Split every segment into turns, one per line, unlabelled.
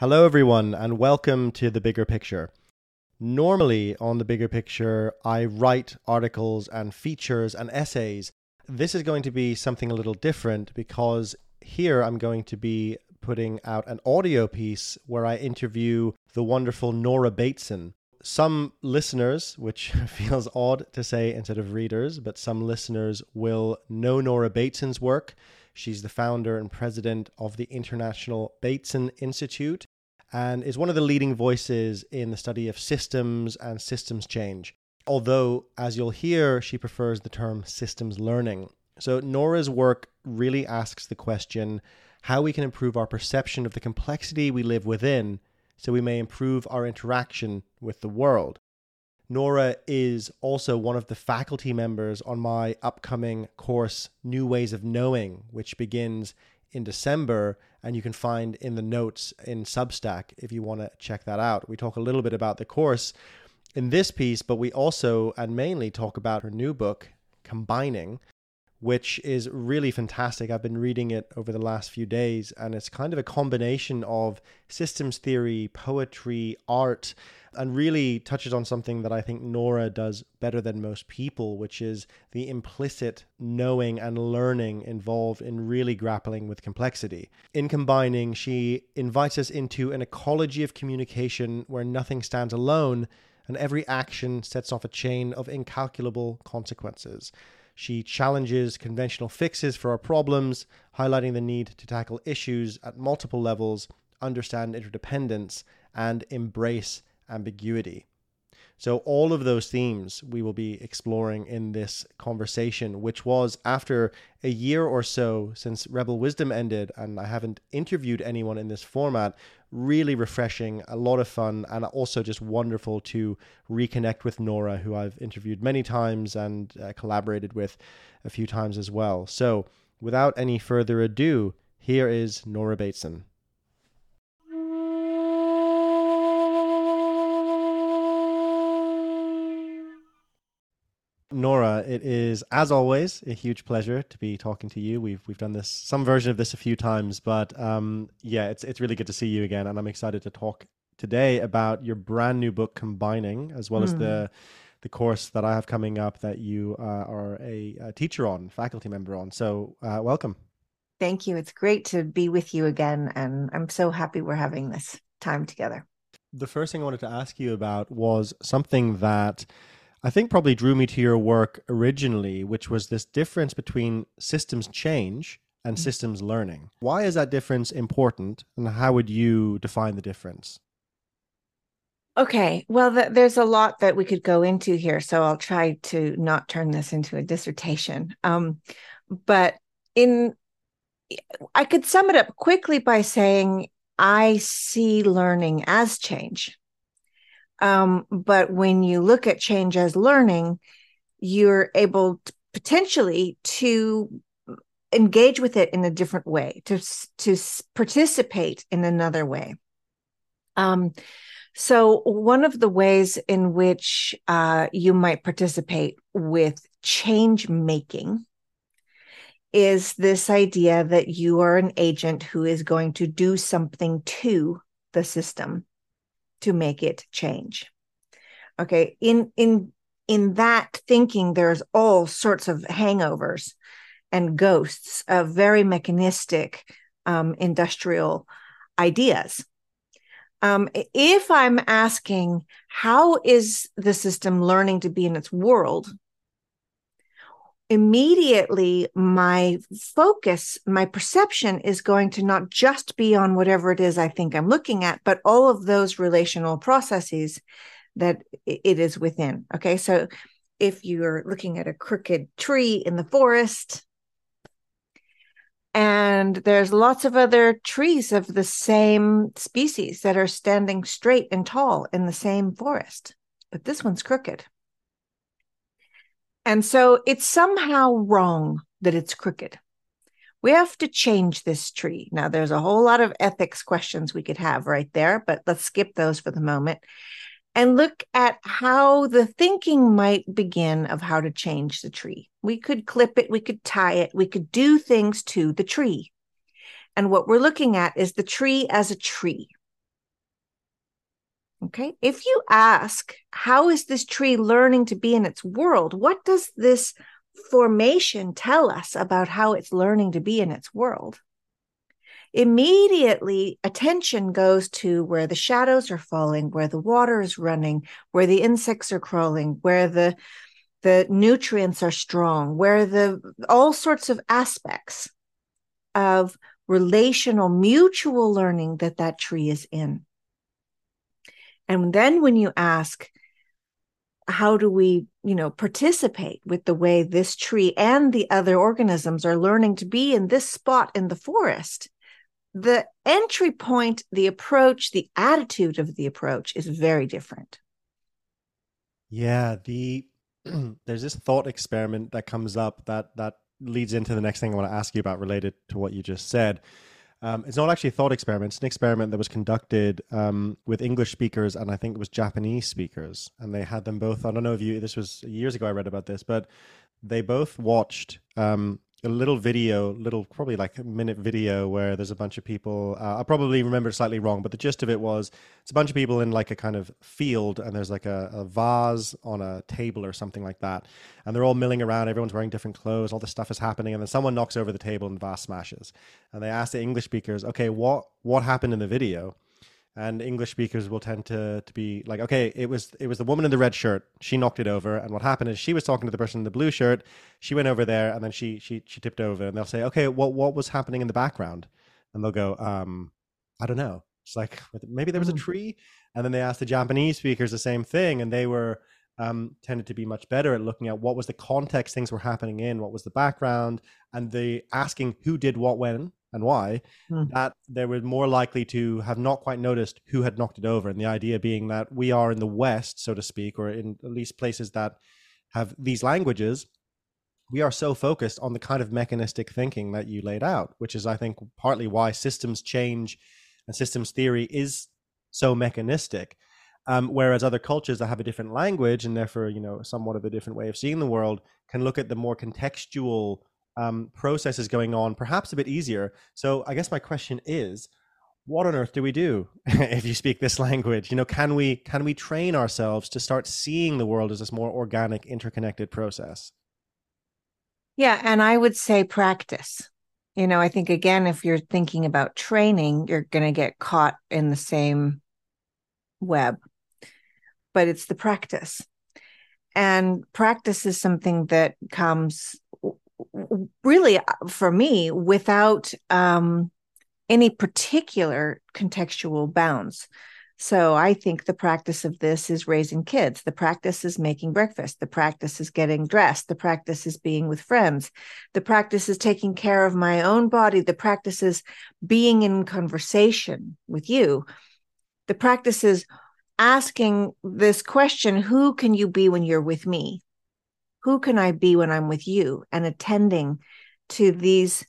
Hello, everyone, and welcome to The Bigger Picture. Normally, on The Bigger Picture, I write articles and features and essays. This is going to be something a little different because here I'm going to be putting out an audio piece where I interview the wonderful Nora Bateson. Some listeners, which feels odd to say instead of readers, but some listeners will know Nora Bateson's work. She's the founder and president of the International Bateson Institute and is one of the leading voices in the study of systems and systems change. Although, as you'll hear, she prefers the term systems learning. So, Nora's work really asks the question how we can improve our perception of the complexity we live within so we may improve our interaction with the world. Nora is also one of the faculty members on my upcoming course, New Ways of Knowing, which begins in December, and you can find in the notes in Substack if you want to check that out. We talk a little bit about the course in this piece, but we also and mainly talk about her new book, Combining, which is really fantastic. I've been reading it over the last few days, and it's kind of a combination of systems theory, poetry, art, and really touches on something that I think Nora does better than most people, which is the implicit knowing and learning involved in really grappling with complexity. In combining, she invites us into an ecology of communication where nothing stands alone and every action sets off a chain of incalculable consequences. She challenges conventional fixes for our problems, highlighting the need to tackle issues at multiple levels, understand interdependence, and embrace ambiguity. So, all of those themes we will be exploring in this conversation, which was after a year or so since Rebel Wisdom ended, and I haven't interviewed anyone in this format, really refreshing, a lot of fun, and also just wonderful to reconnect with Nora, who I've interviewed many times and uh, collaborated with a few times as well. So, without any further ado, here is Nora Bateson. Nora, it is as always a huge pleasure to be talking to you. We've we've done this some version of this a few times, but um, yeah, it's it's really good to see you again, and I'm excited to talk today about your brand new book, Combining, as well mm. as the hmm. the course that I have coming up that you uh, are a, a, teacher on, faculty member on. So, uh, welcome.
Thank you. It's great to be with you again, and I'm so happy we're having this time together.
The first thing I wanted to ask you about was something that I think probably drew me to your work originally, which was this difference between systems change and mm. systems learning. Why is that difference important, and how would you define the difference?
Okay, well, th- there's a lot that we could go into here, so I'll try to not turn this into a dissertation. Um, but in, I could sum it up quickly by saying I see learning as change. Um, but when you look at change as learning, you're able to potentially to engage with it in a different way, to to participate in another way. Um, so one of the ways in which uh, you might participate with change making is this idea that you are an agent who is going to do something to the system to make it change. Okay in in in that thinking there's all sorts of hangovers and ghosts of very mechanistic um, industrial ideas. Um, if i'm asking how is the system learning to be in its world immediately my focus, my perception is going to not just be on whatever it is I think I'm looking at, but all of those relational processes that it is within. Okay. So if you're looking at a crooked tree in the forest, and there's lots of other trees of the same species that are standing straight and tall in the same forest, but this one's crooked. And so it's somehow wrong that it's crooked. We have to change this tree. Now, there's a whole lot of ethics questions we could have right there, but let's skip those for the moment and look at how the thinking might begin of how to change the tree. We could clip it, we could tie it, we could do things to the tree. And what we're looking at is the tree as a tree. Okay. If you ask, how is this tree learning to be in its world? What does this formation tell us about how it's learning to be in its world? Immediately, attention goes to where the shadows are falling, where the water is running, where the insects are crawling, where the the nutrients are strong, where the all sorts of aspects of relational mutual learning that that tree is in. And then when you ask, how do we, you know, participate with the way this tree and the other organisms are learning to be in this spot in the forest? The entry point, the approach, the attitude of the approach is very different.
Yeah, the there's this thought experiment that comes up that that leads into the next thing I want to ask you about related to what you just said. Um, it's not actually a thought experiment. It's an experiment that was conducted um, with English speakers and I think it was Japanese speakers. And they had them both. I don't know if you, this was years ago I read about this, but they both watched um, a little video, little probably like a minute video where there's a bunch of people. Uh, I probably remember it slightly wrong, but the gist of it was it's a bunch of people in like a kind of field, and there's like a, a vase on a table or something like that, and they're all milling around. Everyone's wearing different clothes. All this stuff is happening, and then someone knocks over the table and the vase smashes. And they ask the English speakers, "Okay, what what happened in the video?" And English speakers will tend to to be like, okay, it was it was the woman in the red shirt. She knocked it over, and what happened is she was talking to the person in the blue shirt. She went over there, and then she she she tipped over, and they'll say, okay, what what was happening in the background? And they'll go, um, I don't know. It's like maybe there was a hmm. tree, and then they asked the Japanese speakers the same thing, and they were um, tended to be much better at looking at what was the context things were happening in, what was the background, and the asking who did what when and why, mm. that they were more likely to have not quite noticed who had knocked it over. And the idea being that we are in the West, so to speak, or in at least places that have these languages, we are so focused on the kind of mechanistic thinking that you laid out, which is, I think, partly why systems change and systems theory is so mechanistic. Um, whereas other cultures that have a different language and therefore, you know, somewhat of a different way of seeing the world can look at the more contextual um, processes going on, perhaps a bit easier. So I guess my question is, what on earth do we do if you speak this language? You know, can we can we train ourselves to start seeing the world as this more organic, interconnected process?
Yeah, and I would say practice. You know, I think again, if you're thinking about training, you're going to get caught in the same web, but it's the practice. And practice is something that comes really uh, for me without um, any particular contextual bounds. So I think the practice of this is raising kids. The practice is making breakfast. The practice is getting dressed. The practice is being with friends. The practice is taking care of my own body. The practice is being in conversation with you. The practice is asking this question Who can you be when you're with me? Who can I be when I'm with you? And attending to these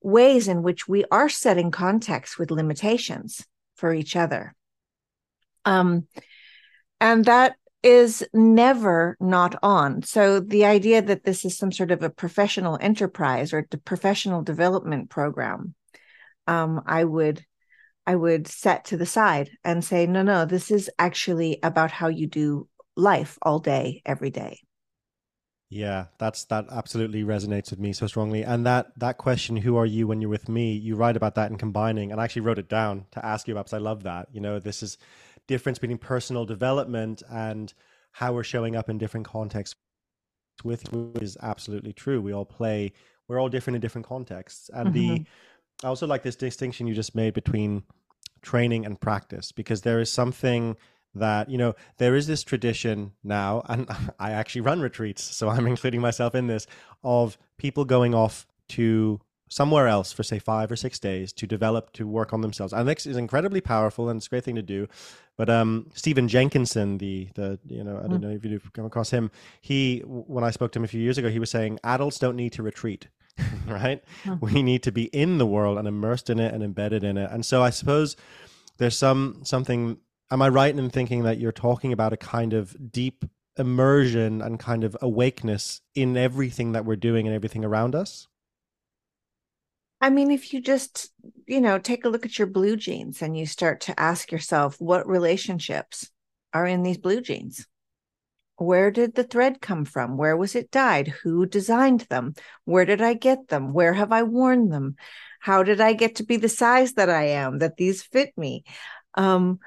ways in which we are setting context with limitations for each other. Um, and that is never not on. So the idea that this is some sort of a professional enterprise or professional development program, um, I would I would set to the side and say, no, no, this is actually about how you do life all day, every day.
Yeah, that's that absolutely resonates with me so strongly. And that that question, "Who are you when you're with me?" You write about that in combining, and I actually wrote it down to ask you about because I love that. You know, this is difference between personal development and how we're showing up in different contexts. With is absolutely true. We all play. We're all different in different contexts, and mm-hmm. the I also like this distinction you just made between training and practice because there is something that you know there is this tradition now and i actually run retreats so i'm including myself in this of people going off to somewhere else for say five or six days to develop to work on themselves. And this is incredibly powerful and it's a great thing to do. But um, stephen jenkinson the the you know i don't mm. know if you've come across him he when i spoke to him a few years ago he was saying adults don't need to retreat right? Mm. we need to be in the world and immersed in it and embedded in it. And so i suppose there's some something am I right in thinking that you're talking about a kind of deep immersion and kind of awakeness in everything that we're doing and everything around us?
I mean, if you just, you know, take a look at your blue jeans and you start to ask yourself what relationships are in these blue jeans? Where did the thread come from? Where was it dyed? Who designed them? Where did I get them? Where have I worn them? How did I get to be the size that I am, that these fit me? Um,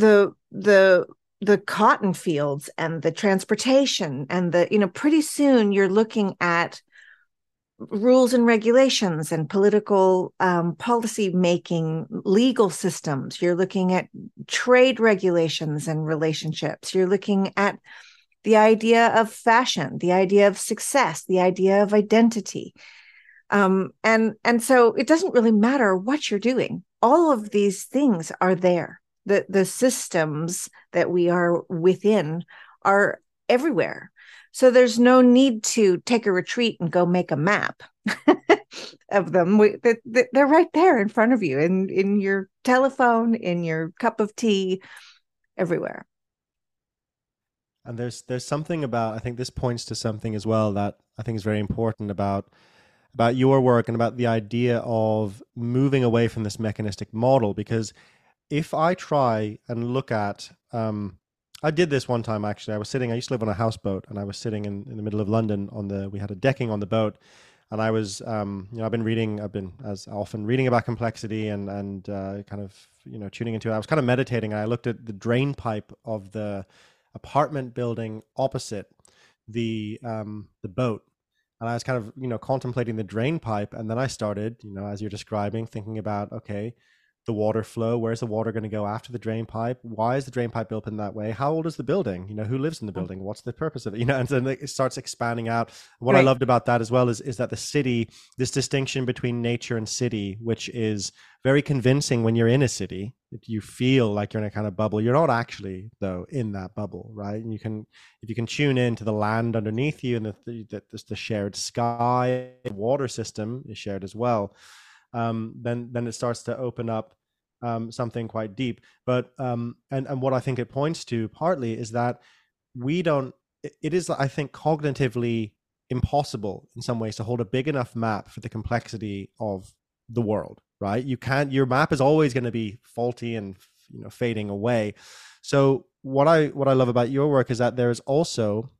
the, the, the cotton fields and the transportation and the, you know, pretty soon you're looking at rules and regulations and political um, policy making, legal systems. You're looking at trade regulations and relationships. You're looking at the idea of fashion, the idea of success, the idea of identity. Um, and and so it doesn't really matter what you're doing. All of these things are there. The the systems that we are within are everywhere. So there's no need to take a retreat and go make a map of them. We, they're right there in front of you, in in your telephone, in your cup of tea, everywhere.
And there's there's something about I think this points to something as well that I think is very important about about your work and about the idea of moving away from this mechanistic model because if I try and look at um, I did this one time actually. I was sitting. I used to live on a houseboat, and I was sitting in, in the middle of London on the. We had a decking on the boat, and I was, um, you know, I've been reading. I've been as often reading about complexity and and uh, kind of you know tuning into it. I was kind of meditating, and I looked at the drain pipe of the apartment building opposite the um, the boat, and I was kind of you know contemplating the drain pipe, and then I started, you know, as you're describing, thinking about okay the water flow where's the water going to go after the drain pipe? Why is the drain pipe built in that way? How old is the building? You know who lives in the mm. building? What's the purpose of it? You know and then it starts expanding out. What right. i loved about that as well is is that the city this distinction between nature and city which is very convincing when you're in a city you feel like you're in a kind of bubble. You're not actually though in that bubble right? And you can if you can tune in to the land underneath you and the the, the, the shared sky water system is shared as well um, then then it starts to open up um, something quite deep. But um, and and what I think it points to partly is that we don't. It is, I think, cognitively impossible in some ways to hold a big enough map for the complexity of the world. Right? You can't. Your map is always going to be faulty and you know fading away. So what I what I love about your work is that there's also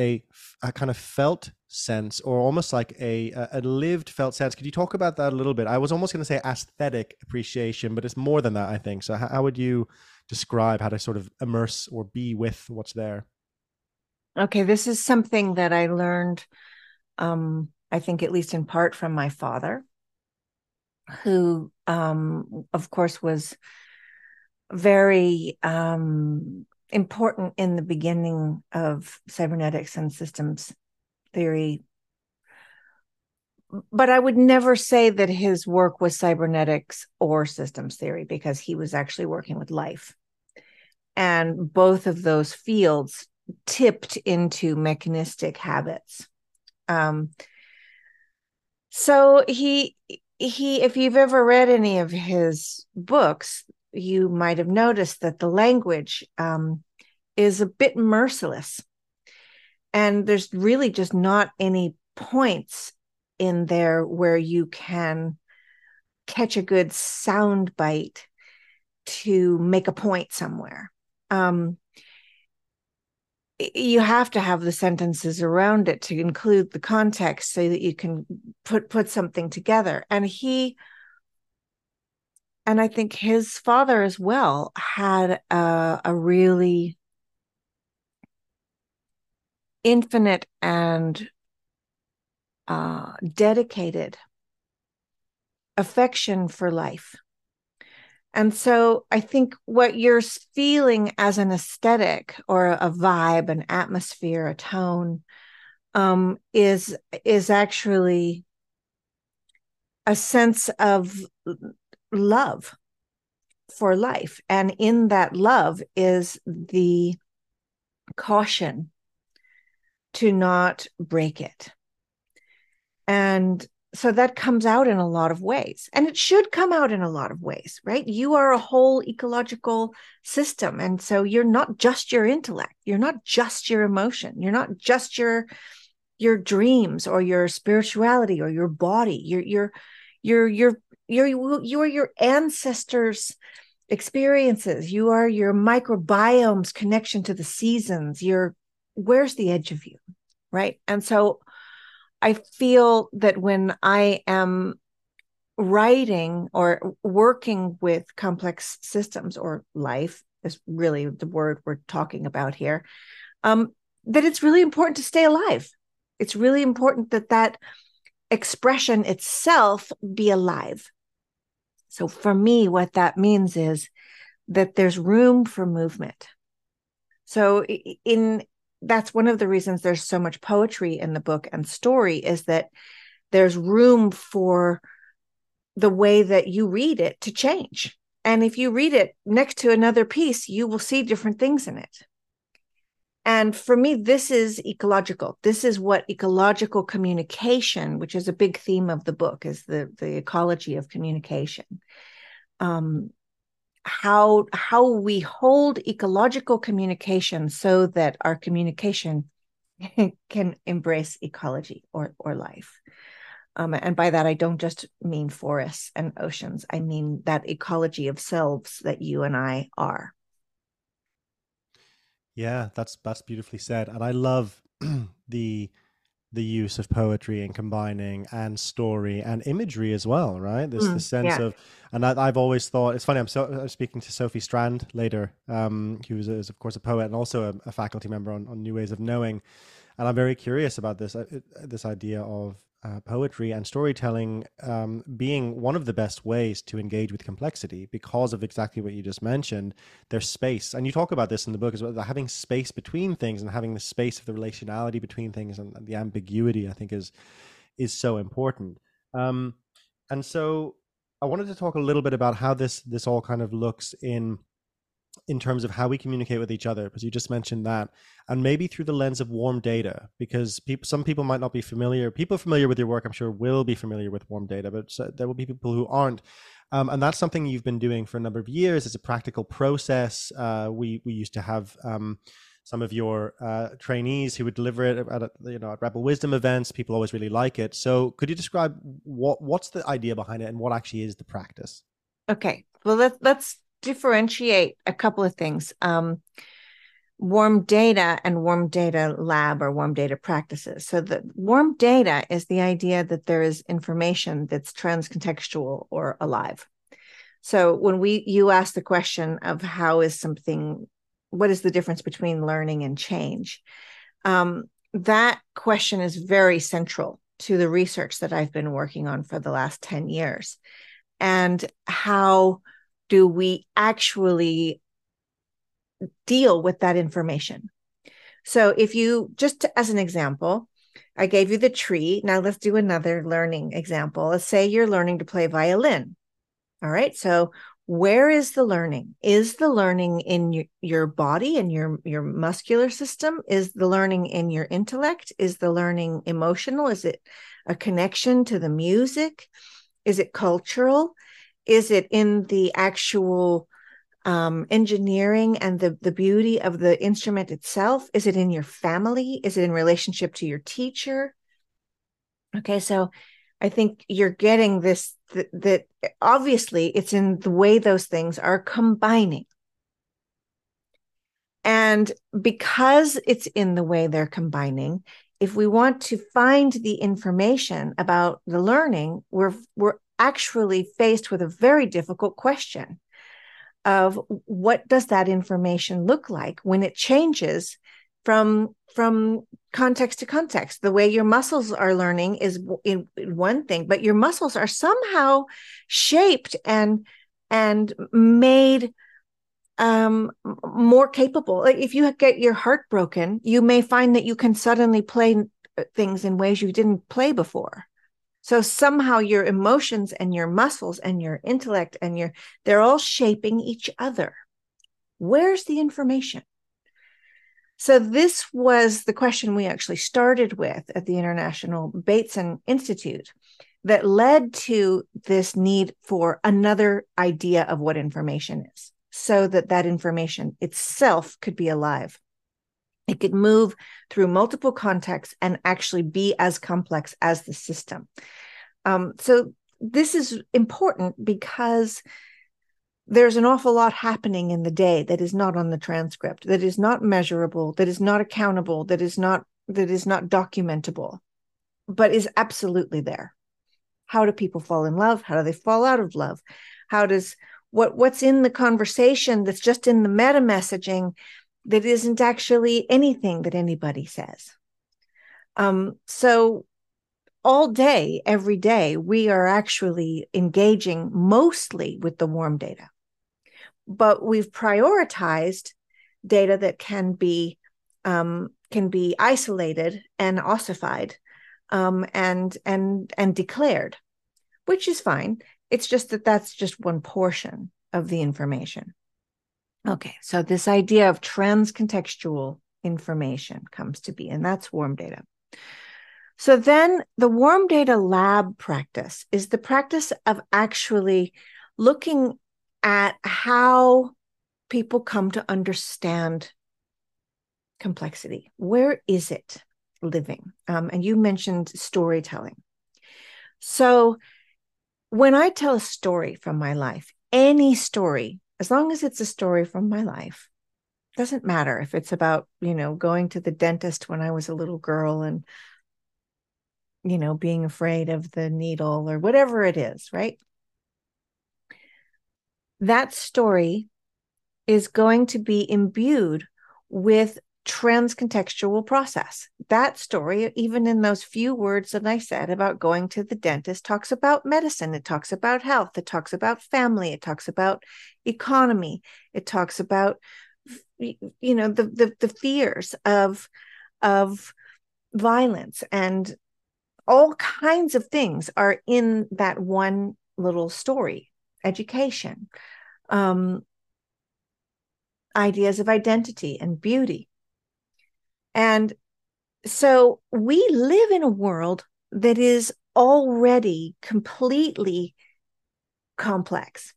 a, a kind of felt sense or almost like a, a lived felt sense. Could you talk about that a little bit? I was almost going to say aesthetic appreciation, but it's more than that, I think. So, how, how would you describe how to sort of immerse or be with what's there?
Okay, this is something that I learned, um, I think, at least in part from my father, who, um, of course, was very um, important in the beginning of cybernetics and systems theory. But I would never say that his work was cybernetics or systems theory because he was actually working with life. And both of those fields tipped into mechanistic habits. Um, so he he if you've ever read any of his books you might have noticed that the language um, is a bit merciless. And there's really just not any points in there where you can catch a good sound bite to make a point somewhere. Um, you have to have the sentences around it to include the context so that you can put put something together and he and I think his father as well had a, a really infinite and uh, dedicated affection for life. And so I think what you're feeling as an aesthetic or a vibe, an atmosphere, a tone, um, is is actually a sense of love for life. And in that love is the caution to not break it. And so that comes out in a lot of ways. And it should come out in a lot of ways, right? You are a whole ecological system. And so you're not just your intellect, you're not just your emotion, you're not just your your dreams or your spirituality or your body your your your your your you're your ancestors experiences. You are your microbiome's connection to the seasons. Your where's the edge of you right? And so i feel that when i am writing or working with complex systems or life is really the word we're talking about here um, that it's really important to stay alive. It's really important that that expression itself be alive so for me what that means is that there's room for movement so in that's one of the reasons there's so much poetry in the book and story is that there's room for the way that you read it to change. And if you read it next to another piece, you will see different things in it. And for me, this is ecological. This is what ecological communication, which is a big theme of the book, is the, the ecology of communication. Um, how how we hold ecological communication so that our communication can embrace ecology or or life. Um, and by that, I don't just mean forests and oceans. I mean that ecology of selves that you and I are.
Yeah, that's that's beautifully said, and I love the the use of poetry and combining and story and imagery as well, right? There's mm, the sense yeah. of, and I, have always thought it's funny. I'm, so, I'm speaking to Sophie Strand later, um, who is, is, of course a poet and also a, a faculty member on, on New Ways of Knowing, and I'm very curious about this uh, this idea of uh, poetry and storytelling um, being one of the best ways to engage with complexity because of exactly what you just mentioned. There's space, and you talk about this in the book as well. Having space between things and having the space of the relationality between things and, the ambiguity, I think, is is so important. Um, and so, I wanted to talk a little bit about how this this all kind of looks in in terms of how we communicate with each other because you just mentioned that and maybe through the lens of warm data because people some people might not be familiar people familiar with your work i'm sure will be familiar with warm data but there will be people who aren't. Um, and that's something you've been doing for a number of years. It's a practical process. Uh, we we used to have um, some of your uh, trainees who would deliver it at a, you know at rebel wisdom events. People always really like it. So could you describe what what's the idea behind it and what actually is the practice?
Okay. Well let's let's differentiate a couple of things. Um, warm data and warm data lab or warm data practices. So the warm data is the idea that there is information that's transcontextual or alive. So when we you ask the question of how is something what is the difference between learning and change? Um, that question is very central to the research that I've been working on for the last 10 years and how do we actually deal with that information? So, if you just as an example, I gave you the tree. Now let's do another learning example. Let's say you're learning to play violin. All right. So, where is the learning? Is the learning in your, your body and your your muscular system? Is the learning in your intellect? Is the learning emotional? Is it a connection to the music? Is it cultural? Is it in the actual um, engineering and the, the beauty of the instrument itself? Is it in your family? Is it in relationship to your teacher? Okay, so I think you're getting this that, that obviously it's in the way those things are combining. And because it's in the way they're combining, if we want to find the information about the learning, we're we're actually faced with a very difficult question of what does that information look like when it changes from from context to context? The way your muscles are learning is in, in one thing but your muscles are somehow shaped and and made um more capable. If you get your heart broken you may find that you can suddenly play uh, things in ways you didn't play before so somehow your emotions and your muscles and your intellect and your they're all shaping each other. Where's the information? So this was the question we actually started with at the International Bateson Institute that led to this need for another idea of what information is so that that information itself could be alive It could move through multiple contexts and actually be as complex as the system. Um, so this is important because there's an awful lot happening in the day that is not on the transcript, that is not measurable, that is not accountable, that is not that is not documentable, but is absolutely there. How do people fall in love? How do they fall out of love? How does what what's in the conversation that's just in the meta messaging that isn't actually anything that anybody says? Um, so all day, every day, we are actually engaging mostly with the warm data. But we've prioritized data that can be um, can be isolated and ossified um, and and and declared, which is fine. It's just that that's just one portion of the information. Okay, so this idea of transcontextual information comes to be, and that's warm data. So then the warm data lab practice is the practice of actually looking at how people come to understand complexity. Where is it living? Um, and you mentioned storytelling. So when I tell a story from my life, any story, as long as it's a story from my life, doesn't matter if it's about, you know, going to the dentist when I was a little girl and you know, being afraid of the needle or whatever it is, right? That story is going to be imbued with transcontextual process. That story, even in those few words that I said about going to the dentist, talks about medicine, it talks about health, it talks about family, it talks about economy, it talks about you know the the, the fears of of violence. And all kinds of things are in that one little story. Education um, ideas of identity and beauty and so we live in a world that is already completely complex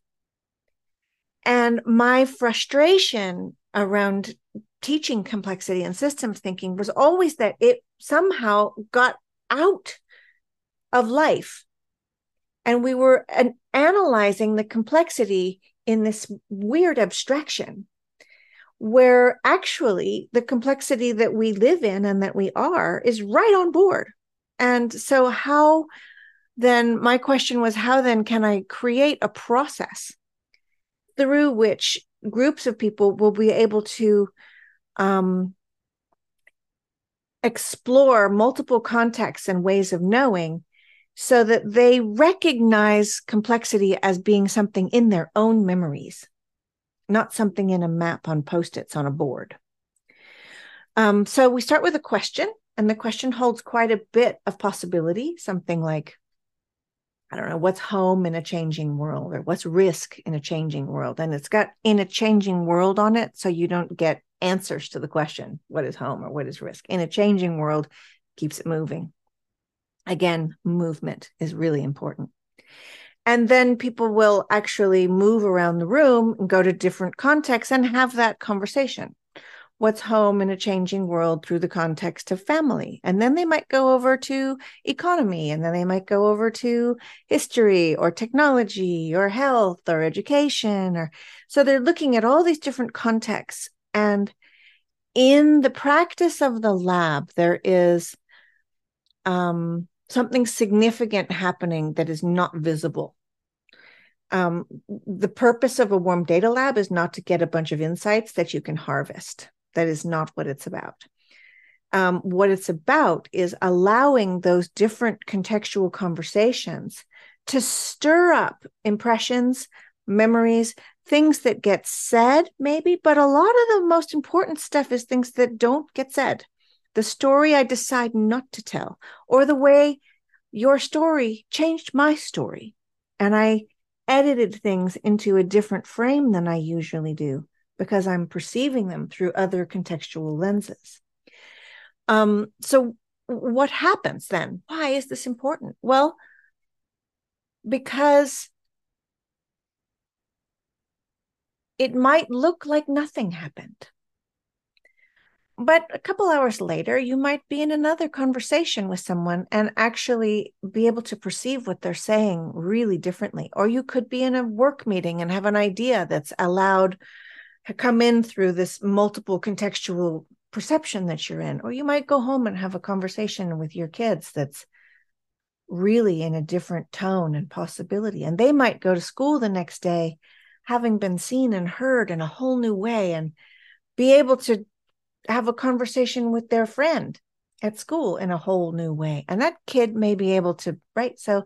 and my frustration around teaching complexity and systems thinking was always that it somehow got out of life. And we were an, analyzing the complexity in this weird abstraction, where actually the complexity that we live in and that we are is right on board. And so, how then, my question was, how then can I create a process through which groups of people will be able to um, explore multiple contexts and ways of knowing so that they recognize complexity as being something in their own memories, not something in a map on post its on a board. Um, so we start with a question, and the question holds quite a bit of possibility, something like, I don't know, what's home in a changing world, or what's risk in a changing world? And it's got in a changing world on it, so you don't get answers to the question, what is home or what is risk? In a changing world, keeps it moving. Again, movement is really important. And then people will actually move around the room and go to different contexts and have that conversation. What's home in a changing world through the context of family? And then they might go over to economy, and then they might go over to history or technology or health or education. Or so they're looking at all these different contexts. And in the practice of the lab, there is um, something significant happening that is not visible. Um, the purpose of a warm data lab is not to get a bunch of insights that you can harvest. That is not what it's about. Um, what it's about is allowing those different contextual conversations to stir up impressions, memories, things that get said, maybe, but a lot of the most important stuff is things that don't get said the story I decide not to tell, or the way your story changed my story. And I edited things into a different frame than I usually do because I'm perceiving them through other contextual lenses. Um, so, what happens then? Why is this important? Well, because it might look like nothing happened but a couple hours later, you might be in another conversation with someone and actually be able to perceive what they're saying really differently. Or you could be in a work meeting and have an idea that's allowed to come in through this multiple contextual perception that you're in. Or you might go home and have a conversation with your kids that's really in a different tone and possibility. And they might go to school the next day having been seen and heard in a whole new way and be able to have a conversation with their friend at school in a whole new way. And that kid may be able to, right? So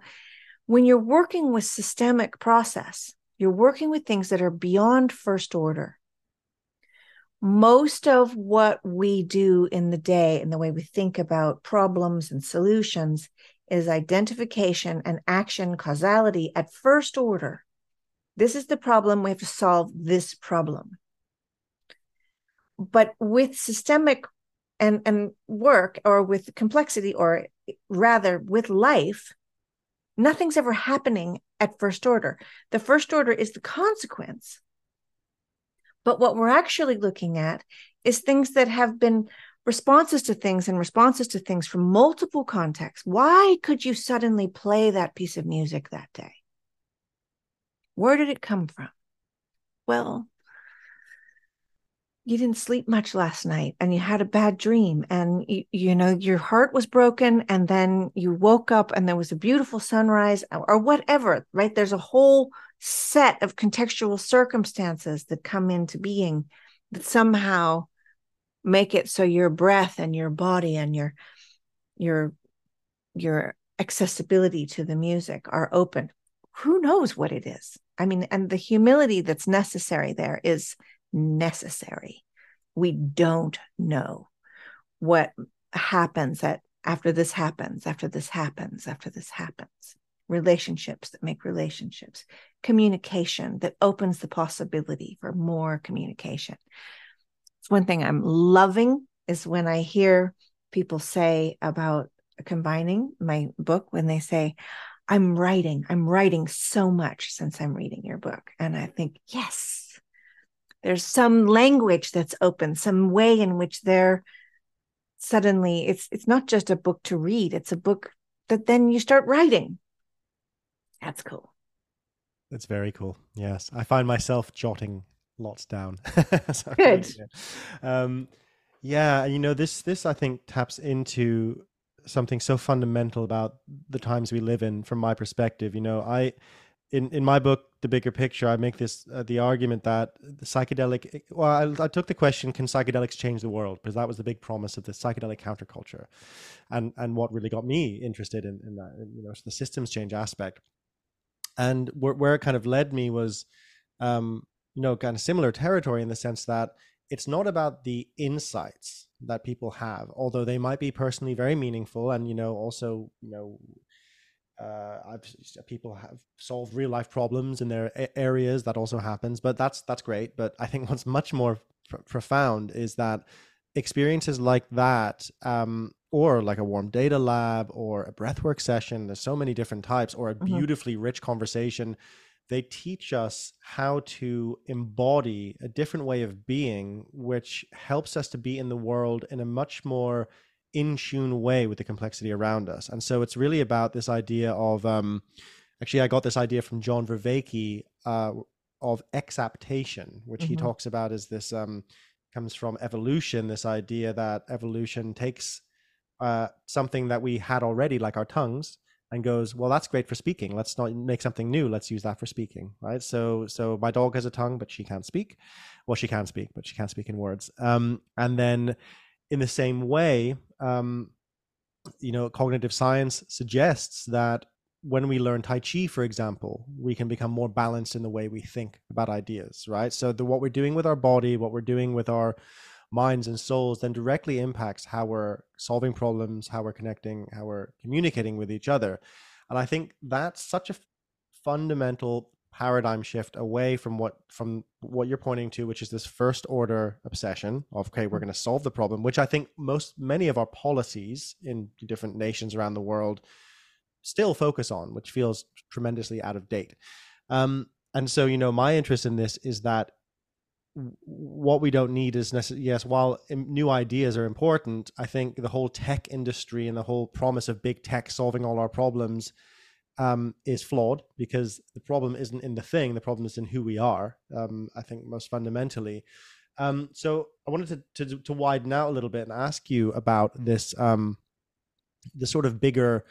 when you're working with systemic process, you're working with things that are beyond first order. Most of what we do in the day and the way we think about problems and solutions is identification and action causality at first order. This is the problem. We have to solve this problem but with systemic and and work or with complexity or rather with life nothing's ever happening at first order. The first order is the consequence. But what we're actually looking at is things that have been responses to things and responses to things from multiple contexts. Why could you suddenly play that piece of music that day? Where did it come from? Well you didn't sleep much last night and you had a bad dream and you, you, know your heart was broken and then you woke up and there was a beautiful sunrise or whatever right? There's a whole set of contextual circumstances that come into being that somehow make it so your breath and your body and your your your accessibility to the music are open. Who knows what it is? I mean and the humility that's necessary there is necessary. We don't know what happens that after this happens, after this happens, after this happens. Relationships that make relationships, communication that opens the possibility for more communication. It's one thing I'm loving is when I hear people say about combining my book when they say, I'm writing, I'm writing so much since I'm reading your book. And I think, yes, there's some language that's open some way in which they're suddenly it's it's not just a book to read it's a book that then you start writing. That's cool.
That's very cool. Yes. I find myself jotting lots down.
So good.
um yeah you know this this i think taps into something so fundamental about the times we live in from my perspective. You know i in in my book the bigger picture i make this uh, the argument that the psychedelic well I, I, took the question can psychedelics change the world? Because that was the big promise of the psychedelic counterculture. And and what really got me interested in, in that you know the systems change aspect. And where, where it kind of led me was um you know kind of similar territory in the sense that it's not about the insights that people have although they might be personally very meaningful and you know also you know uh, I've people have solved real life problems in their areas. That also happens, but that's that's great. But I think what's much more pr- profound is that experiences like that, um, or like a warm data lab, or a breathwork session. There's so many different types, or a mm-hmm. beautifully rich conversation. They teach us how to embody a different way of being, which helps us to be in the world in a much more in tune way with the complexity around us. And so it's really about this idea of um, actually, I got this idea from John Vervaeke uh, of exaptation, which mm-hmm. he talks about as this um, comes from evolution, this idea that evolution takes uh, something that we had already, like our tongues, and goes, well, that's great for speaking. Let's not make something new. Let's use that for speaking, right? So, so my dog has a tongue, but she can't speak. Well, she can speak, but she can't speak in words. Um, and then in the same way, um, you know, cognitive science suggests that when we learn Tai Chi, for example, we can become more balanced in the way we think about ideas, right? So the, what we're doing with our body, what we're doing with our minds and souls, then directly impacts how we're solving problems, how we're connecting, how we're communicating with each other. And I think that's such a fundamental paradigm shift away from what from what you're pointing to which is this first order obsession of okay we're going to solve the problem which i think most many of our policies in different nations around the world still focus on which feels tremendously out of date. Um, and so you know my interest in this is that what we don't need is necessarily yes while new ideas are important i think the whole tech industry and the whole promise of big tech solving all our problems um, is flawed because the problem isn't in the thing the problem is in who we are um, i think most fundamentally um, so i wanted to, to, to widen out a little bit and ask you about this um, the sort of bigger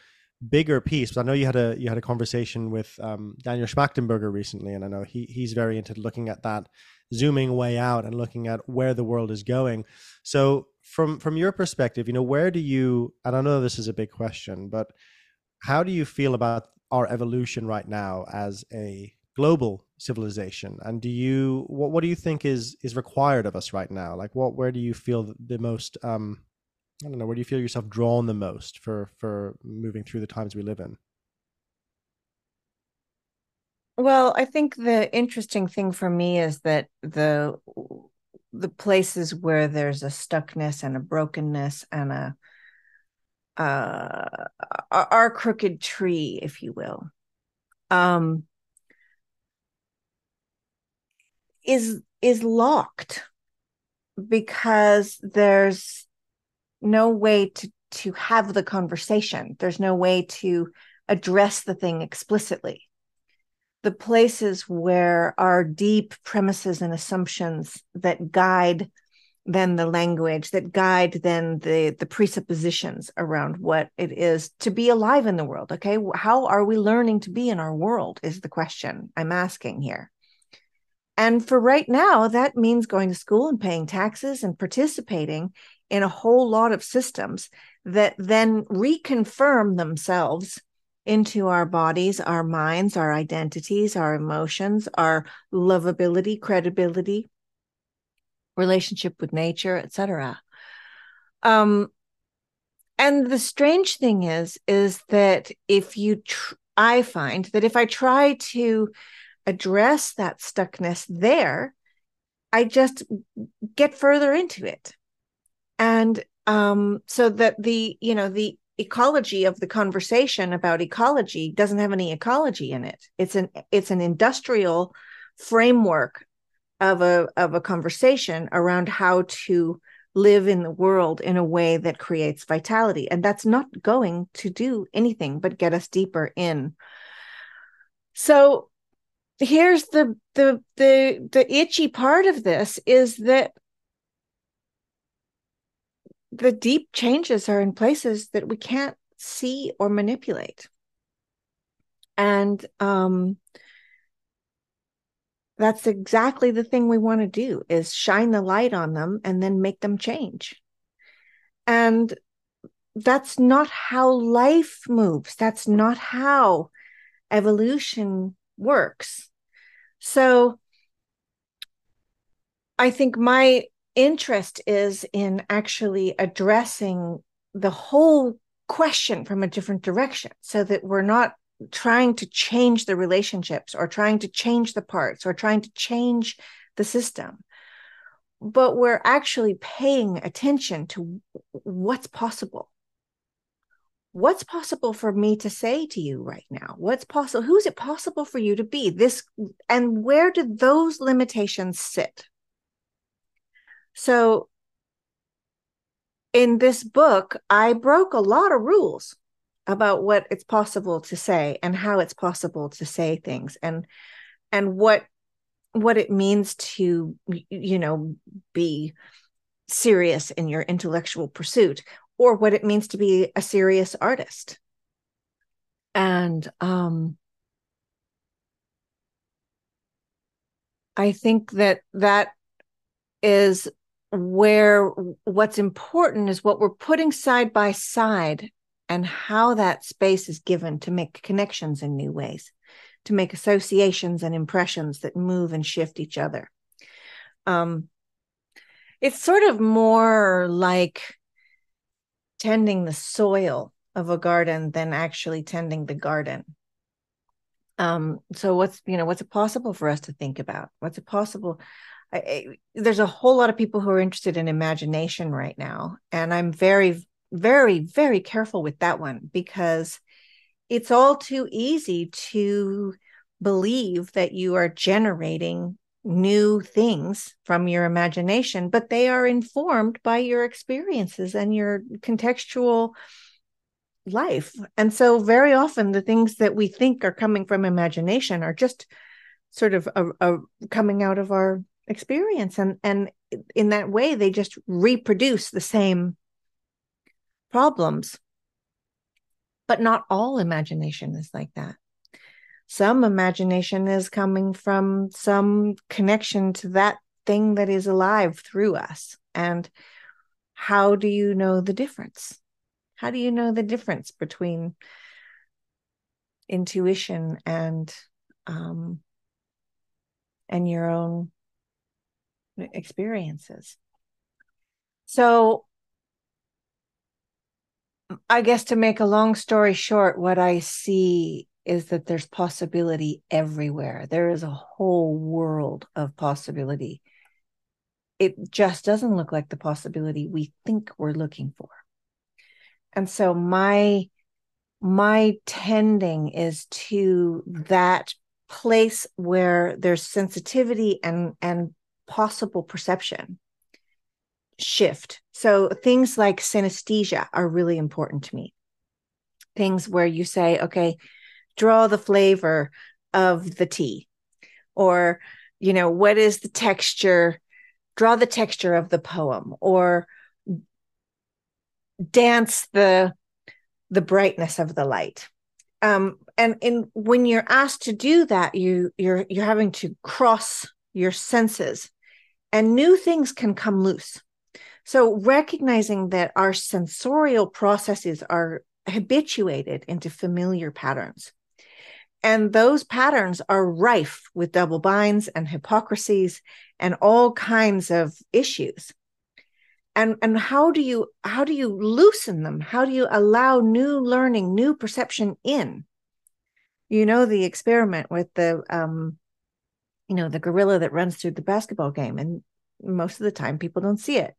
bigger piece. But I know you had a you had a conversation with um, Daniel Schmachtenberger recently, and I know he he's very into looking at that, zooming way out and looking at where the world is going. So from from your perspective, you know, where do you? And I know this is a big question, but how do you feel about our evolution right now as a global civilization and do you what, what do you think is is required of us right now like what where do you feel the most um I don't know, where do you feel yourself drawn the most for for moving through the times we live in?
Well, I think the interesting thing for me is that the the places where there's a stuckness and a brokenness and a uh our crooked tree, if you will, um, is is locked because there's no way to to have the conversation. There's no way to address the thing explicitly. The places where our deep premises and assumptions that guide then the language that guide then the the presuppositions around what it is to be alive in the world okay? How are we learning to be in our world is the question i'm asking here. And for right now that means going to school and paying taxes and participating in a whole lot of systems that then reconfirm themselves into our bodies, our minds, our identities, our emotions, our lovability, credibility, relationship with nature, etc. Um, and the strange thing is, is that if you, tr- I find that if I try to address that stuckness there, I just get further into it and um, so that the you know the ecology of the conversation about ecology doesn't have any ecology in it it's an it's an industrial framework of a of a conversation around how to live in the world in a way that creates vitality and that's not going to do anything but get us deeper in so here's the the the the itchy part of this is that the deep changes are in places that we can't see or manipulate. And um, that's exactly the thing we want to do is shine the light on them and then make them change. And that's not how life moves. That's not how evolution works. So I think my interest is in actually addressing the whole question from a different direction so that we're not trying to change the relationships or trying to change the parts or trying to change the system. But we're actually paying attention to what's possible. What's possible for me to say to you right now? What's possible who's it possible for you to be? This and where do those limitations sit? So in this book, I broke a lot of rules about what it's possible to say and how it's possible to say things and and what what it means to you know be serious in your intellectual pursuit or what it means to be a serious artist. And um i think that that is where what's important is what we're putting side by side and how that space is given to make connections in new ways, to make associations and impressions that move and shift each other. Um, it's sort of more like tending the soil of a garden than actually tending the garden. Um, so what's you know what's it possible for us to think about? What's it possible? I, there's a whole lot of people who are interested in imagination right now and i'm very very very careful with that one because it's all too easy to believe that you are generating new things from your imagination, but they are informed by your experiences and your contextual life. And so, very often, the things that we think are coming from imagination are just sort of a, a coming out of our experience, and and in that way, they just reproduce the same problems. But not all imagination is like that some imagination is coming from some connection to that thing that is alive through us. And how do you know the difference? How do you know the difference between intuition and um, and your own experiences? So I guess to make a long story short, what I see is that there's possibility everywhere. There is a whole world of possibility. It just doesn't look like the possibility we think we're looking for. And so my my tending is to that place where there's sensitivity and and possible perception shift. So things like synesthesia are really important to me. Things where you say, okay, draw the flavor of the tea. Or you know what is the texture? Draw the texture of the poem or dance the the brightness of the light. Um and in when you're asked to do that you you're you're having to cross your senses. And new things can come loose so recognizing that our sensorial processes are habituated into familiar patterns and those patterns are rife with double binds and hypocrisies and all kinds of issues. And, and how do you how do you loosen them? How do you allow new learning, new perception in? You know the experiment with the um, you know the gorilla that runs through the basketball game, and most of the time people don't see it.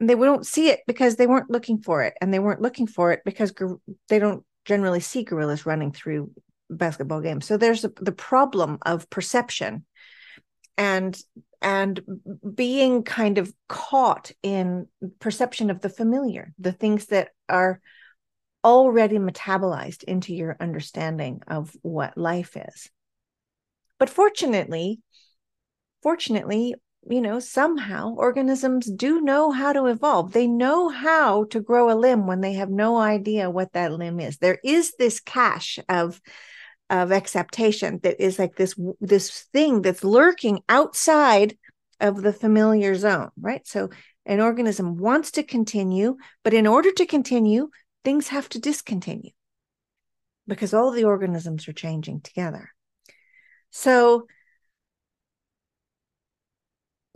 They don't see it because they weren't looking for it, and they weren't looking for it because they don't generally see gorillas running through basketball games So there's a, the problem of perception and and being kind of caught in perception of the familiar, the things that are already metabolized into your understanding of what life is. But fortunately, fortunately, you know, somehow organisms do know how to evolve. They know how to grow a limb when they have no idea what that limb is. There is this cache of of exaptation that is like this this thing that's lurking outside of the familiar zone right so an organism wants to continue but in order to continue things have to discontinue because all the organisms are changing together so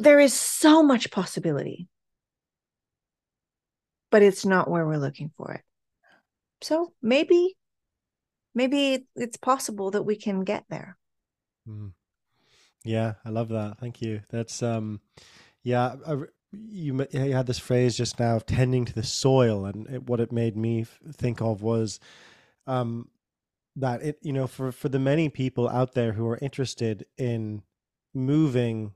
there is so much possibility but it's not where we're looking for it so maybe maybe it's possible that we can get there.
Mm. Yeah, I love that. Thank you. That's um, yeah. I, you you had this phrase just now of tending to the soil, and it, what it made me think of was um that it you know for for the many people out there who are interested in moving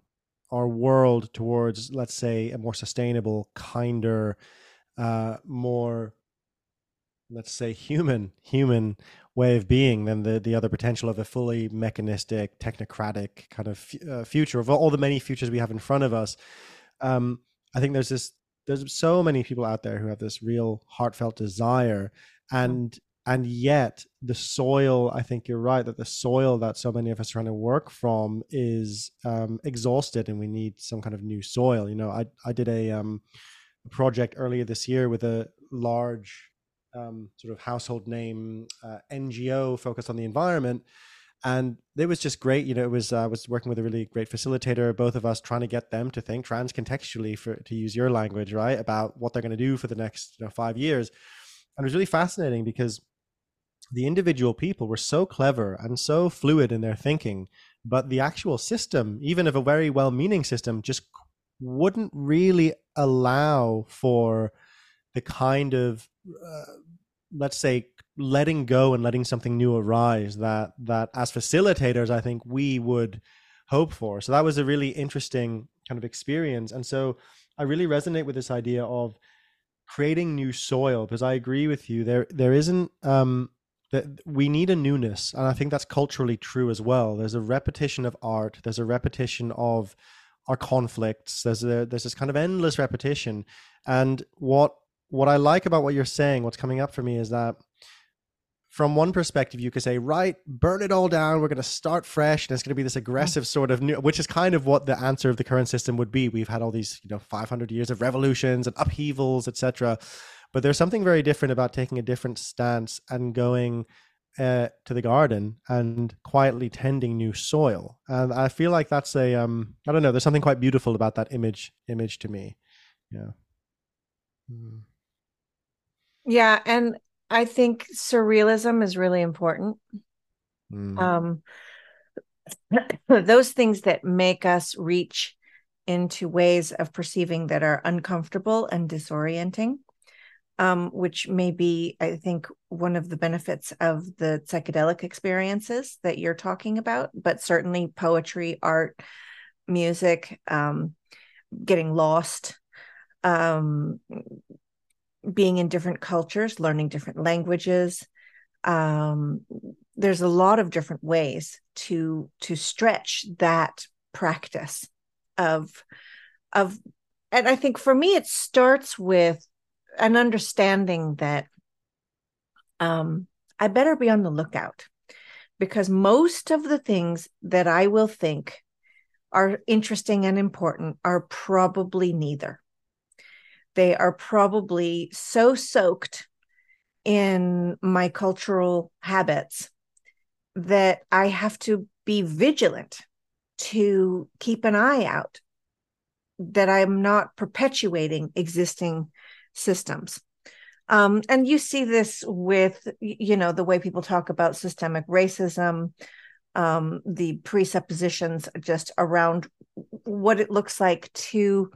our world towards let's say a more sustainable kinder uh more let's say human human way of being than the the other potential of a fully mechanistic technocratic kind of uh, future of all the many futures we have in front of us. Um, i think there's this there's so many people out there who have this real heartfelt desire and and yet the soil i think you're right that the soil that so many of us are trying to work from is um, exhausted and we need some kind of new soil you know i i did a um, project earlier this year with a large um, sort of household name uh, NGO focused on the environment. And it was just great. You know, it was uh, I was working with a really great facilitator, both of us trying to get them to think trans contextually, for to use your language, right, about what they're going to do for the next you know, five years. And it was really fascinating because the individual people were so clever and so fluid in their thinking, but the actual system, even of a very well-meaning system, just wouldn't really allow for the kind of uh, let's say letting go and letting something new arise that that as facilitators i think we would hope for. So that was a really interesting kind of experience. And so I really resonate with this idea of creating new soil because I agree with you. There there isn't um that we need a newness and i think that's culturally true as well. There's a repetition of art there's a repetition of our conflicts there's a there's this kind of endless repetition. And what what i like about what you're saying what's coming up for me is that from one perspective you could say right burn it all down we're going to start fresh and it's going to be this mm-hmm. aggressive sort of new which is kind of what the answer of the current system would be. We've had all these you know 500 years of revolutions and upheavals etc but there's something very different about taking a different stance and going uh, to the garden and quietly tending new soil. And I feel like that's a um, I don't know. There's something quite beautiful about that image image to me. Yeah.
Mm. Yeah, and I think surrealism is really important. Mm. Um, those things that make us reach into ways of perceiving that are uncomfortable and disorienting um, which may be, I think, one of the benefits of the psychedelic experiences that you're talking about, but certainly poetry, art, music, um, getting lost, um, being in different cultures, learning different languages. Um, there's a lot of different ways to to stretch that practice of of and I think for me it starts with an understanding that um, I better be on the lookout because most of the things that I will think are interesting and important are probably neither. They are probably so soaked in my cultural habits that I have to be vigilant to keep an eye out that I'm not perpetuating existing systems. Um, and you see this with, you know, the way people talk about systemic racism, um, the presuppositions just around what it looks like to,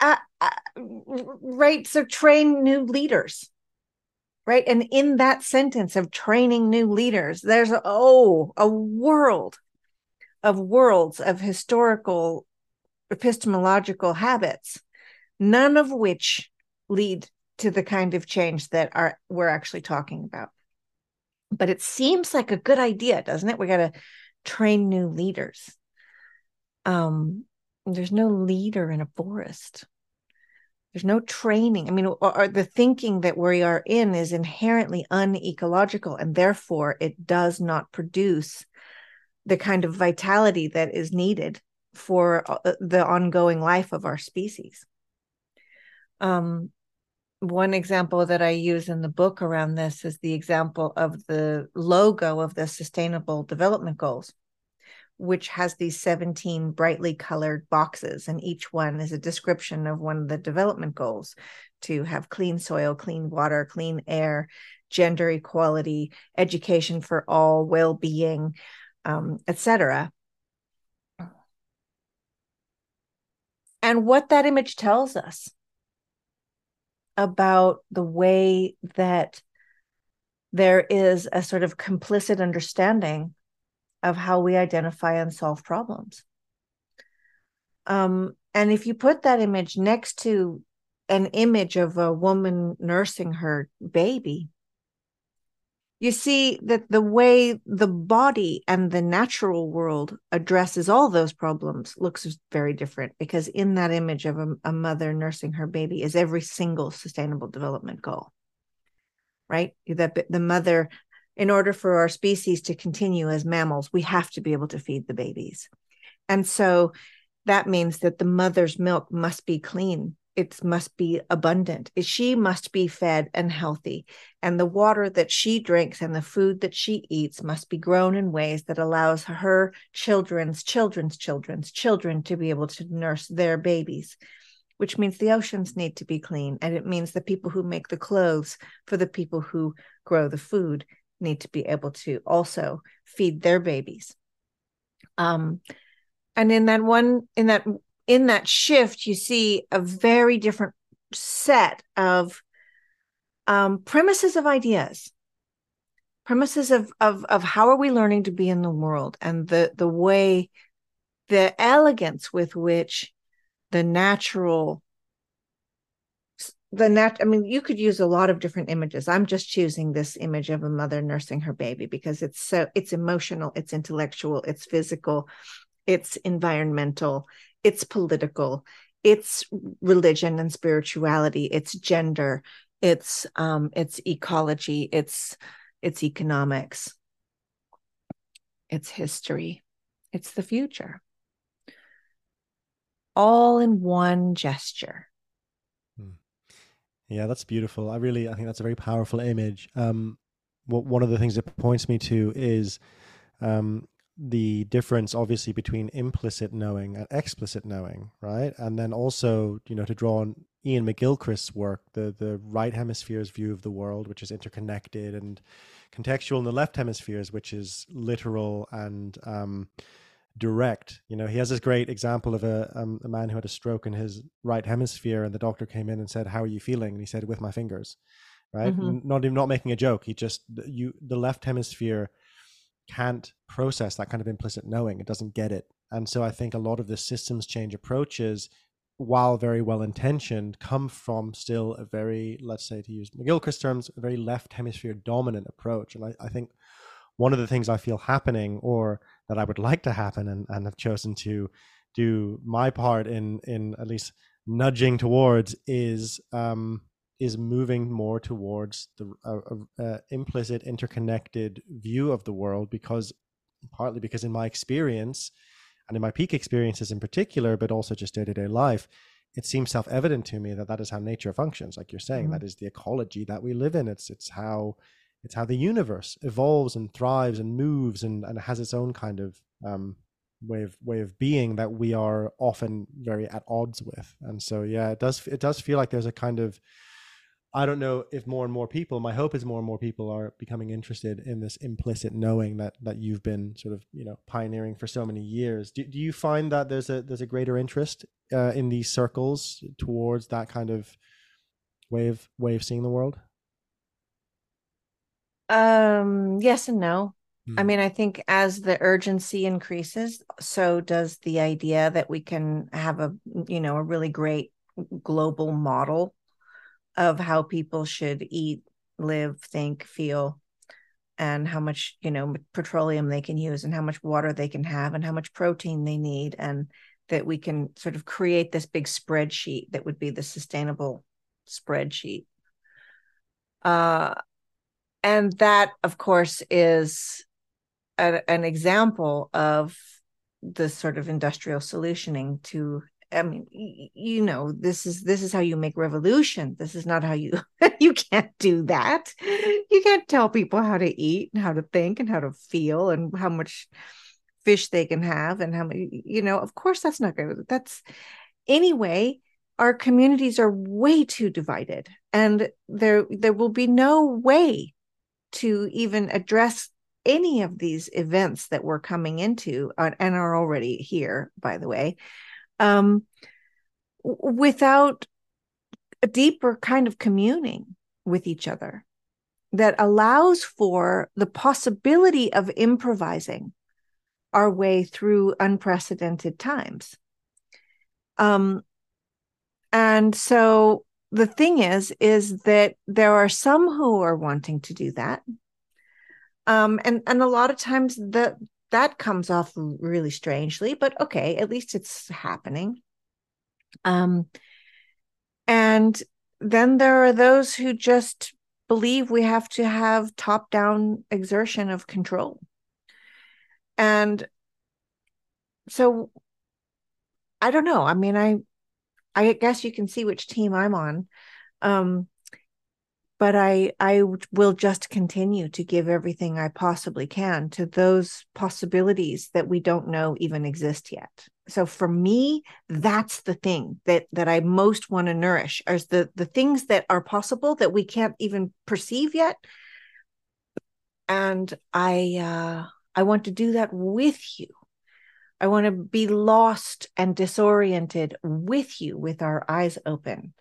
uh, uh, right? So train new leaders, right? And in that sentence of training new leaders, there's, oh, a world of worlds of historical epistemological habits, none of which lead to the kind of change that are we're actually talking about. But it seems like a good idea, doesn't it? We got to train new leaders. Um, there's no leader in a forest. There's no training. I mean, or, or the thinking that we are in is inherently unecological, and therefore it does not produce the kind of vitality that is needed for uh, the ongoing life of our species. Um, one example that I use in the book around this is the example of the logo of the Sustainable Development Goals, which has these 17 brightly colored boxes, and each one is a description of one of the development goals to have clean soil, clean water, clean air, gender equality, education for all, well being, um, etc. and what that image tells us about the way that there is a sort of complicit understanding of how we identify and solve problems. Um, and if you put that image next to an image of a woman nursing her baby, you see that the way the body and the natural world addresses all those problems looks very different because in that image of a, a, mother nursing her baby is every single sustainable development goal right? The mother in order for our species to continue as mammals we have to be able to feed the babies. And so that means that the mother's milk must be clean it must be abundant. She must be fed and healthy. And the water that she drinks and the food that she eats must be grown in ways that allows her children's children's children's children to be able to nurse their babies, which means the oceans need to be clean. And it means the people who make the clothes for the people who grow the food need to be able to also feed their babies. Um, and in that one, in that in that shift, you see a very different set of um, premises of ideas, premises of of of how are we learning to be in the world and the the way the elegance with which the natural the nat i mean you could use a lot of different images. I'm just choosing this image of a mother nursing her baby because it's so it's emotional it's intellectual it's physical it's environmental. It's political. It's religion and spirituality. It's gender. It's um it's ecology. It's it's economics. It's history. It's the future. All in one gesture.
Hmm. yeah that's beautiful. I really i think that's a very powerful image. Um what one of the things it points me to is um the difference obviously between implicit knowing and explicit knowing right? And then also you know to draw on Iain McGilchrist's work the the right hemisphere's view of the world which is interconnected and contextual and the left hemisphere's which is literal and um, direct. You know he has this great example of a, um, a man who had a stroke in his right hemisphere and the doctor came in and said how are you feeling? And he said with my fingers right? Mm-hmm. not even not making a joke. He just you the left hemisphere can't process that kind of implicit knowing. It doesn't get it. And so I think a lot of the systems change approaches, while very well intentioned, come from still a very, let's say to use McGilchrist terms, a very left hemisphere dominant approach. And I, I think one of the things I feel happening or that I would like to happen and, and have chosen to do my part in in at least nudging towards is um is moving more towards the uh, uh, implicit interconnected view of the world because partly because in my experience and in my peak experiences in particular but also just day-to-day life it seems self-evident to me that that is how nature functions like you're saying. Mm-hmm. that is the ecology that we live in. It's it's how it's how the universe evolves and thrives and moves and, and has its own kind of um, way of way of being that we are often very at odds with. And so yeah it does it does feel like there's a kind of I don't know if more and more people, my hope is more and more people are becoming interested in this implicit knowing that that you've been sort of, you know, pioneering for so many years. Do, do you find that there's a there's a greater interest uh, in these circles towards that kind of way of way of seeing the world?
Um, yes and no. I hmm. mean, I think as the urgency increases, so does the idea that we can have a, you know, a really great global model of how people should eat, live, think, feel, and how much, you know, petroleum they can use and how much water they can have and how much protein they need. And that we can sort of create this big spreadsheet that would be the sustainable spreadsheet. Uh, and that, of course, is a, an example of the sort of industrial solutioning to I mean, you know, this is this is how you make revolution. This is not how you you can't do that. You can't tell people how to eat and how to think and how to feel and how much fish they can have and how many, you know, of course that's not good. That's anyway, our communities are way too divided and there there will be no way to even address any of these events that we're coming into uh, and are already here by the way um, without a deeper kind of communing with each other that allows for the possibility of improvising our way through unprecedented times. Um, and so the thing is, is that there are some who are wanting to do that. Um, and, and a lot of times the, that comes off really strangely, but okay, at least it's happening. Um, and then there are those who just believe we have to have top down exertion of control. And so I don't know. I mean, I I guess you can see which team I'm on. Um, but I I will just continue to give everything I possibly can to those possibilities that we don't know even exist yet. So for me, that's the thing that that I most want to nourish is the the things that are possible that we can't even perceive yet. And I uh I want to do that with you. I want to be lost and disoriented with you with our eyes open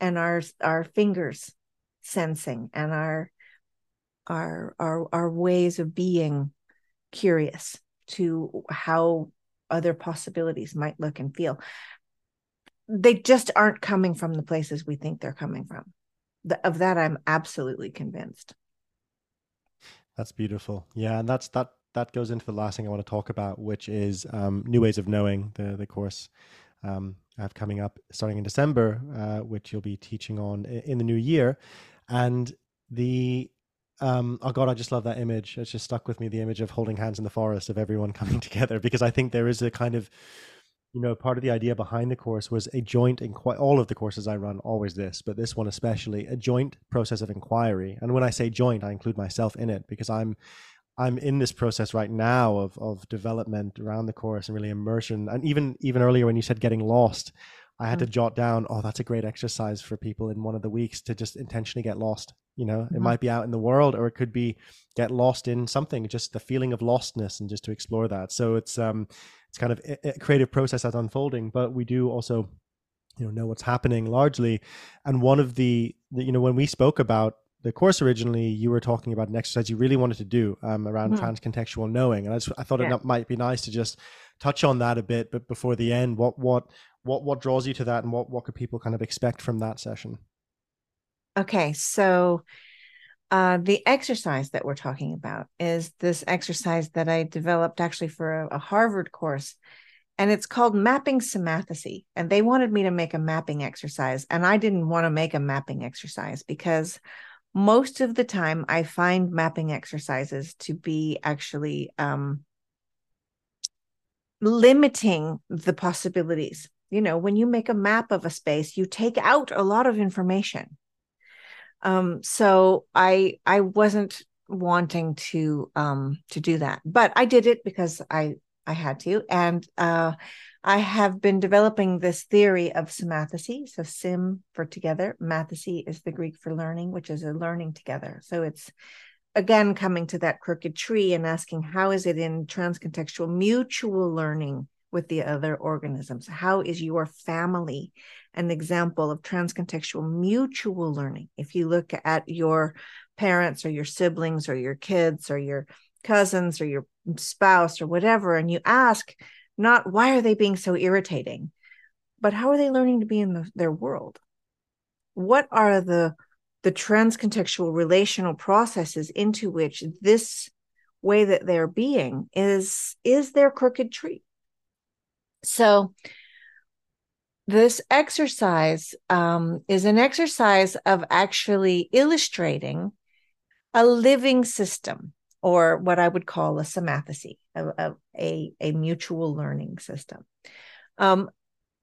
and our our fingers sensing and our our our our ways of being curious to how other possibilities might look and feel. They just aren't coming from the places we think they're coming from. The, of that i'm absolutely convinced.
That's beautiful. Yeah and that's that that goes into the last thing i want to talk about which is um, new ways of knowing the the course um, I have coming up starting in December, uh, which you'll be teaching on in the new year. And the um, oh god, I just love that image. It's just stuck with me. The image of holding hands in the forest of everyone coming together because I think there is a kind of you know part of the idea behind the course was a joint inquiry all of the courses i run always this but this one especially a joint process of inquiry and when i say joint i include myself in it because i'm I'm in this process right now of of development around the course and really immersion. And even even earlier when you said getting lost, I had mm-hmm. to mm. jot down, oh, that's a great exercise for people in one of the weeks to just intentionally get lost. You know, mm-hmm. it might be out in the world or it could be get lost in something, just the feeling of lostness and just to explore that. So it's um it's kind of a creative process that's unfolding, but we do also you know know what's happening largely and one of the, the you know when we spoke about the course originally you were talking about an exercise you really wanted to do um, around mm-hmm. transcontextual knowing and I, just, I thought yeah. it might be nice to just touch on that a bit but before the end what what what what draws you to that and what what could people kind of expect from that session?
Okay so uh, the exercise that we're talking about is this exercise that I developed actually for a, a Harvard course and it's called mapping symathesy and they wanted me to make a mapping exercise and i didn't want to make a mapping exercise because most of the time i find mapping exercises to be actually um, limiting the possibilities you know when you make a map of a space you take out a lot of information um, so i i wasn't wanting to um to do that but i did it because i i had to and uh I have been developing this theory of symathesy. So sim for together, mathesy is the Greek for learning, which is a learning together. So it's again coming to that crooked tree and asking how is it in transcontextual mutual learning with the other organisms? How is your family an example of transcontextual mutual learning? If you look at your parents or your siblings or your kids or your cousins or your spouse or whatever, and you ask, not why are they being so irritating, but how are they learning to be in the, their world? What are the the transcontextual relational processes into which this way that they're being is is their crooked tree. So this exercise um, is an exercise of actually illustrating a living system or what I would call a symathesy, a, a, a mutual learning system. Um,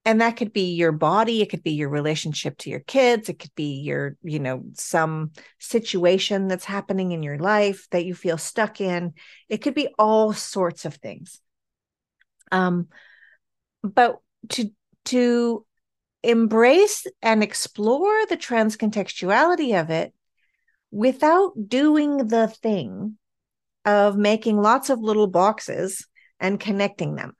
and that could be your body, it could be your relationship to your kids, it could be your, you know, some situation that's happening in your life that you feel stuck in. It could be all sorts of things. Um, but to to embrace and explore the transcontextuality of it without doing the thing of making lots of little boxes and connecting them.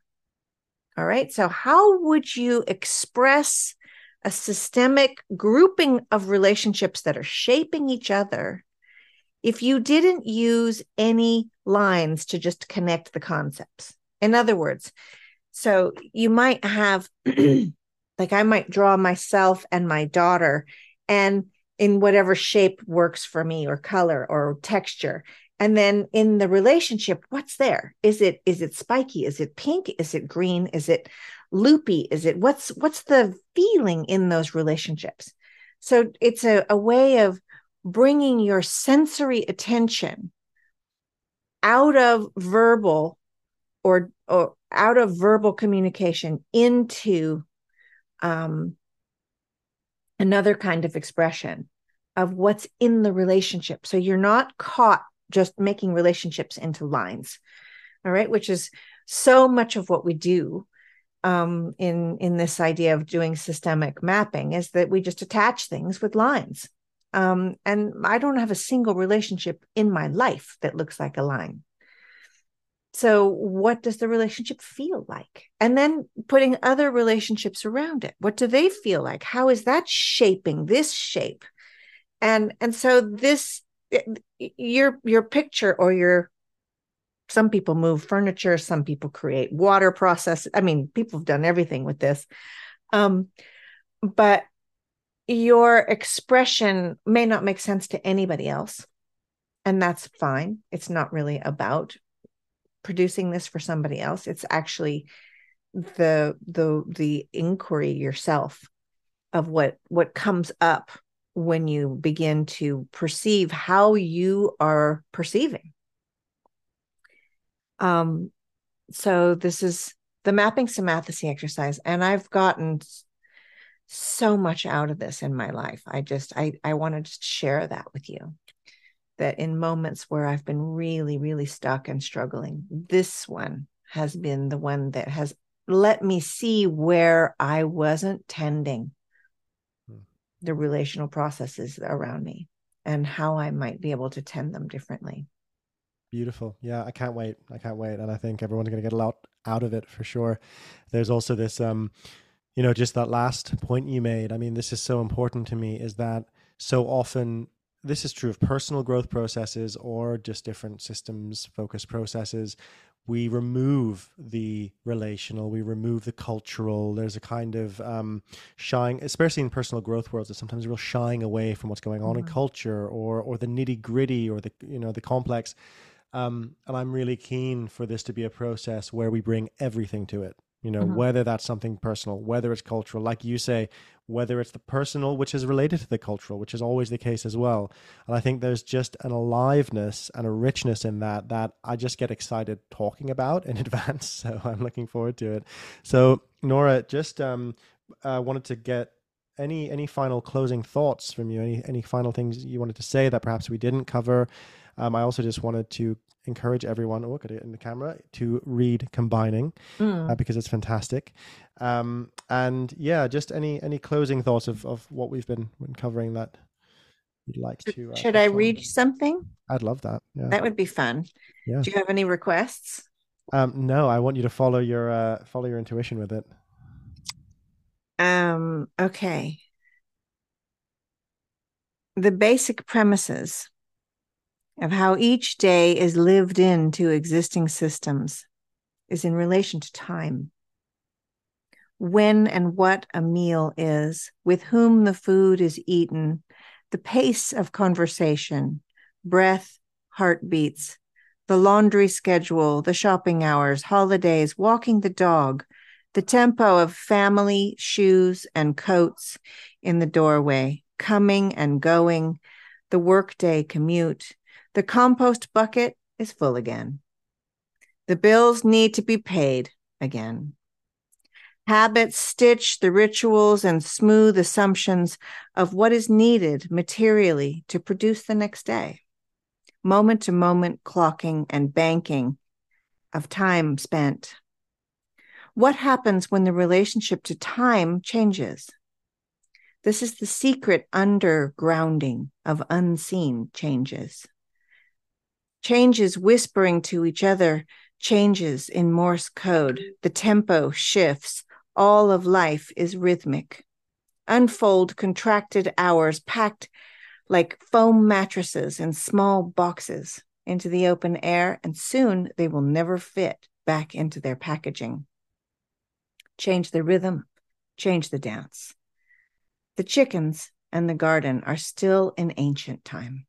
All right. So, how would you express a systemic grouping of relationships that are shaping each other if you didn't use any lines to just connect the concepts? In other words, so you might have, like, I might draw myself and my daughter, and in whatever shape works for me, or color, or texture. And then in the relationship what's there? Is it is it spiky? Is it pink? Is it green? Is it loopy? Is it what's what's the feeling in those relationships? So it's a, a way of bringing your sensory attention out of verbal or or out of verbal communication into um, another kind of expression of what's in the relationship. So you're not caught just making relationships into lines all right which is so much of what we do um, in in this idea of doing systemic mapping is that we just attach things with lines. Um, and i don't have a single relationship in my life that looks like a line so what does the relationship feel like? And then putting other relationships around it. What do they feel like? How is that shaping this shape? And and so this your your picture or your some people move furniture some people create water process i mean people have done everything with this. Um but your expression may not make sense to anybody else and that's fine. It's not really about producing this for somebody else it's actually the the the inquiry yourself of what what comes up when you begin to perceive how you are perceiving. Um so this is the mapping symathesy exercise and i've gotten so much out of this in my life. I just i i wanted to share that with you that in moments where I've been really, really stuck and struggling, this one has been the one that has let me see where I wasn't tending hmm. the relational processes around me and how I might be able to tend them differently.
Beautiful. Yeah, I can't wait. I can't wait. And I think everyone's going to get a lot out of it for sure. There's also this, um, you know, just that last point you made. I mean, this is so important to me is that so often this is true of personal growth processes or just different systems focused processes. We remove the relational we remove the cultural. There's a kind of um, shying especially in personal growth worlds there's sometimes a real shying away from what's going on mm-hmm. in culture or or the nitty gritty or the you know the complex. Um, and i'm really keen for this to be a process where we bring everything to it you know mm-hmm. whether that's something personal whether it's cultural like you say whether it's the personal, which is related to the cultural, which is always the case as well. And I think there's just an aliveness and a richness in that that I just get excited talking about in advance. So I'm looking forward to it. So Nora, just um, uh, wanted to get any any final closing thoughts from you. Any any final things you wanted to say that perhaps we didn't cover. Um, I also just wanted to encourage everyone, look at it in the camera, to read Combining mm. uh, because it's fantastic. Um, and yeah, just any any closing thoughts of, of what we've been, been covering that you'd like to.
Uh, Should I read something?
I'd love that. Yeah.
That would be fun. Yeah. Do you have any requests?
Um, no, I want you to follow your uh, follow your intuition with it.
Um. Okay. The basic premises of how each day is lived into existing systems is in relation to time. When and what a meal is, with whom the food is eaten, the pace of conversation, breath, heartbeats, the laundry schedule, the shopping hours, holidays, walking the dog, the tempo of family, shoes, and coats in the doorway, coming and going, the workday commute, the compost bucket is full again. The bills need to be paid again. Habits stitch the rituals and smooth assumptions of what is needed materially to produce the next day. Moment to moment clocking and banking of time spent. What happens when the relationship to time changes? This is the secret undergrounding of unseen changes changes whispering to each other, changes in Morse code. The tempo shifts. All of life is rhythmic. Unfold contracted hours packed like foam mattresses in small boxes into the open air, and soon they will never fit back into their packaging. Change the rhythm, change the dance. The chickens and the garden are still in ancient time.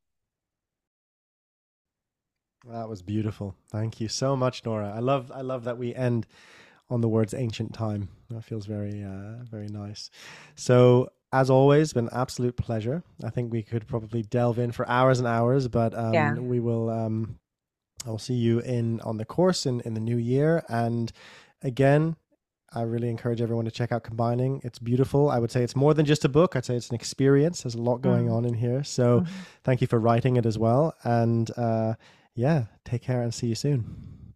That was beautiful. Thank you so much, Nora. I love I love that we end on the words ancient time. That feels very uh, very nice. So as always, been an absolute pleasure. I think we could probably delve in for hours and hours, but um, yeah. we will. Um, I'll see you in on the course in in the new year. And again, I really encourage everyone to check out Combining. It's beautiful. I would say it's more than just a book. I'd say it's an experience. There's a lot going mm. on in here. So, mm-hmm. thank you for writing it as well. And uh, yeah, take care and see you soon.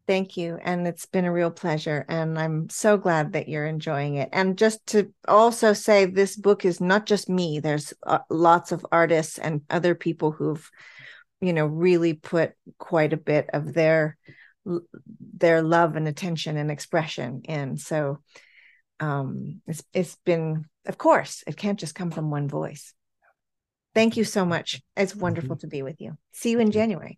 Thank you. And it's been a real pleasure. And I'm so glad that you're enjoying it. And just to also say, this book is not just me, there's uh, lots of artists and other people who've, you know, really put quite a bit of their their love and attention and expression in so um it's it's been of course it can't just come from one voice Thank you so much. It's wonderful to be with you. See you in January.